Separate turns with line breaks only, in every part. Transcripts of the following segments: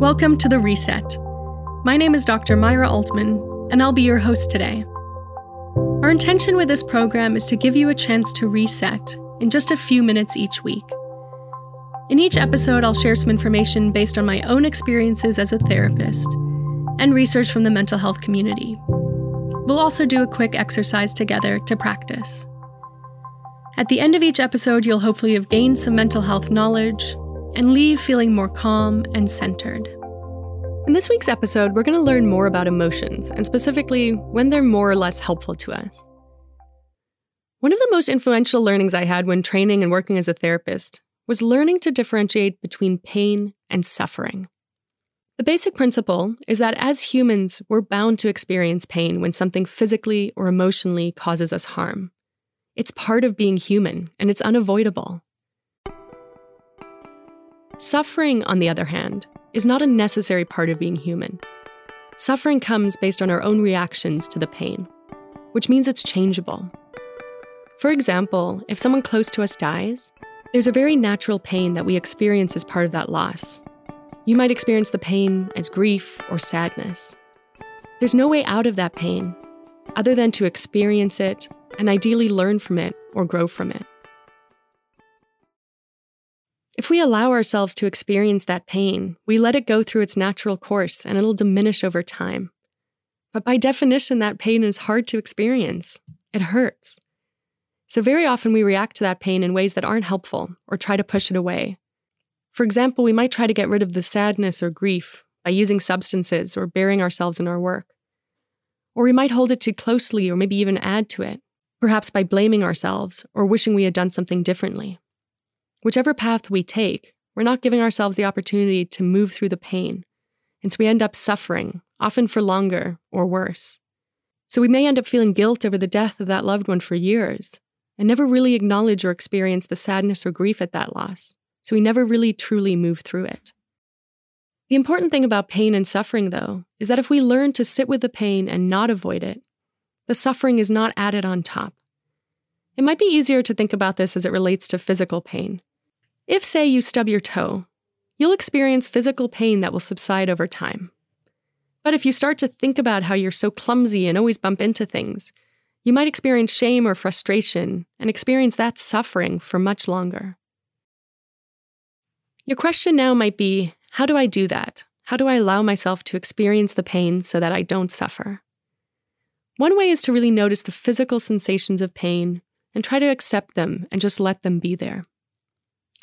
Welcome to The Reset. My name is Dr. Myra Altman, and I'll be your host today. Our intention with this program is to give you a chance to reset in just a few minutes each week. In each episode, I'll share some information based on my own experiences as a therapist and research from the mental health community. We'll also do a quick exercise together to practice. At the end of each episode, you'll hopefully have gained some mental health knowledge and leave feeling more calm and centered. In this week's episode, we're going to learn more about emotions, and specifically when they're more or less helpful to us. One of the most influential learnings I had when training and working as a therapist was learning to differentiate between pain and suffering. The basic principle is that as humans, we're bound to experience pain when something physically or emotionally causes us harm. It's part of being human, and it's unavoidable. Suffering, on the other hand, is not a necessary part of being human. Suffering comes based on our own reactions to the pain, which means it's changeable. For example, if someone close to us dies, there's a very natural pain that we experience as part of that loss. You might experience the pain as grief or sadness. There's no way out of that pain other than to experience it and ideally learn from it or grow from it. If we allow ourselves to experience that pain, we let it go through its natural course and it'll diminish over time. But by definition, that pain is hard to experience. It hurts. So, very often we react to that pain in ways that aren't helpful or try to push it away. For example, we might try to get rid of the sadness or grief by using substances or burying ourselves in our work. Or we might hold it too closely or maybe even add to it, perhaps by blaming ourselves or wishing we had done something differently. Whichever path we take, we're not giving ourselves the opportunity to move through the pain, and so we end up suffering, often for longer or worse. So we may end up feeling guilt over the death of that loved one for years, and never really acknowledge or experience the sadness or grief at that loss, so we never really truly move through it. The important thing about pain and suffering, though, is that if we learn to sit with the pain and not avoid it, the suffering is not added on top. It might be easier to think about this as it relates to physical pain. If, say, you stub your toe, you'll experience physical pain that will subside over time. But if you start to think about how you're so clumsy and always bump into things, you might experience shame or frustration and experience that suffering for much longer. Your question now might be how do I do that? How do I allow myself to experience the pain so that I don't suffer? One way is to really notice the physical sensations of pain and try to accept them and just let them be there.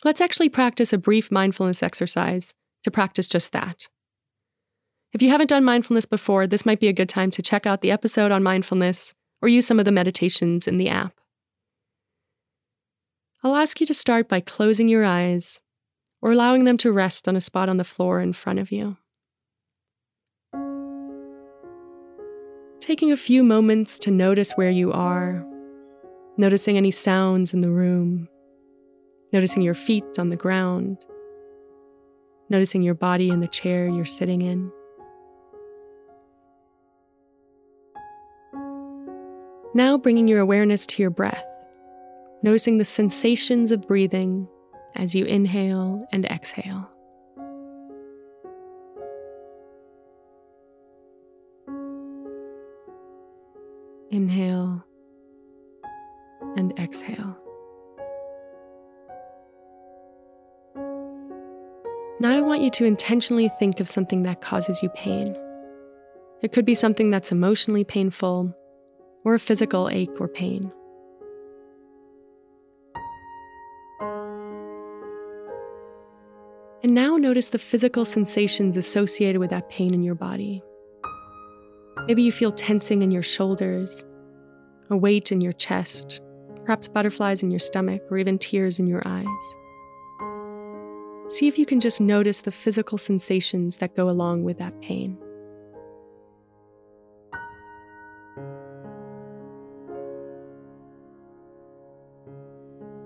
Let's actually practice a brief mindfulness exercise to practice just that. If you haven't done mindfulness before, this might be a good time to check out the episode on mindfulness or use some of the meditations in the app. I'll ask you to start by closing your eyes or allowing them to rest on a spot on the floor in front of you. Taking a few moments to notice where you are, noticing any sounds in the room noticing your feet on the ground, noticing your body in the chair you're sitting in. Now bringing your awareness to your breath, noticing the sensations of breathing as you inhale and exhale. Inhale and exhale. Now I want you to intentionally think of something that causes you pain. It could be something that's emotionally painful or a physical ache or pain. And now notice the physical sensations associated with that pain in your body. Maybe you feel tensing in your shoulders, a weight in your chest, perhaps butterflies in your stomach, or even tears in your eyes. See if you can just notice the physical sensations that go along with that pain.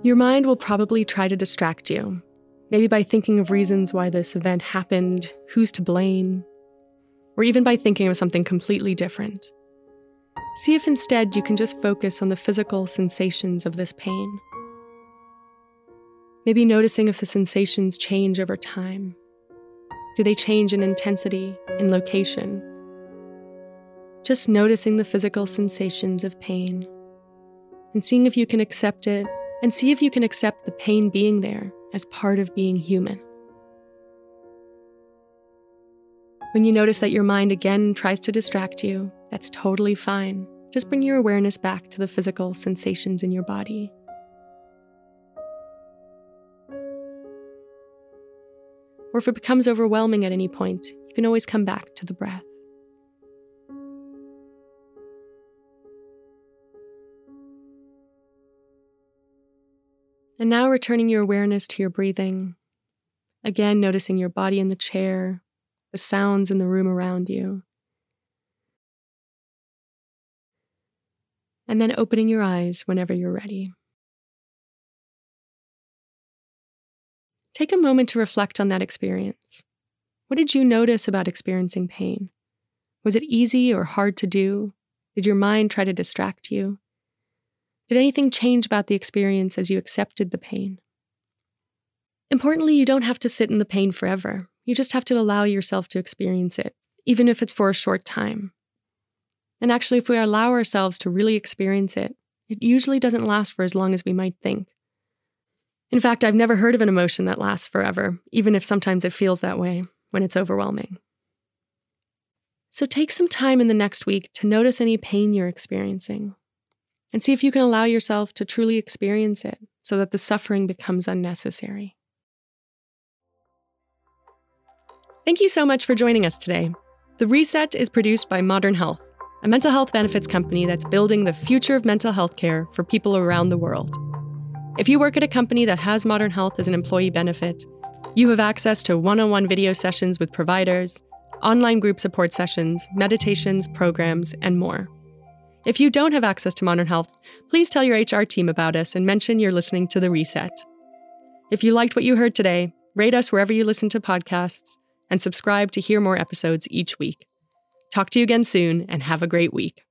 Your mind will probably try to distract you, maybe by thinking of reasons why this event happened, who's to blame, or even by thinking of something completely different. See if instead you can just focus on the physical sensations of this pain. Maybe noticing if the sensations change over time. Do they change in intensity, in location? Just noticing the physical sensations of pain and seeing if you can accept it and see if you can accept the pain being there as part of being human. When you notice that your mind again tries to distract you, that's totally fine. Just bring your awareness back to the physical sensations in your body. Or if it becomes overwhelming at any point, you can always come back to the breath. And now returning your awareness to your breathing. Again, noticing your body in the chair, the sounds in the room around you. And then opening your eyes whenever you're ready. Take a moment to reflect on that experience. What did you notice about experiencing pain? Was it easy or hard to do? Did your mind try to distract you? Did anything change about the experience as you accepted the pain? Importantly, you don't have to sit in the pain forever. You just have to allow yourself to experience it, even if it's for a short time. And actually, if we allow ourselves to really experience it, it usually doesn't last for as long as we might think. In fact, I've never heard of an emotion that lasts forever, even if sometimes it feels that way when it's overwhelming. So take some time in the next week to notice any pain you're experiencing and see if you can allow yourself to truly experience it so that the suffering becomes unnecessary. Thank you so much for joining us today. The Reset is produced by Modern Health, a mental health benefits company that's building the future of mental health care for people around the world. If you work at a company that has Modern Health as an employee benefit, you have access to one on one video sessions with providers, online group support sessions, meditations, programs, and more. If you don't have access to Modern Health, please tell your HR team about us and mention you're listening to The Reset. If you liked what you heard today, rate us wherever you listen to podcasts and subscribe to hear more episodes each week. Talk to you again soon and have a great week.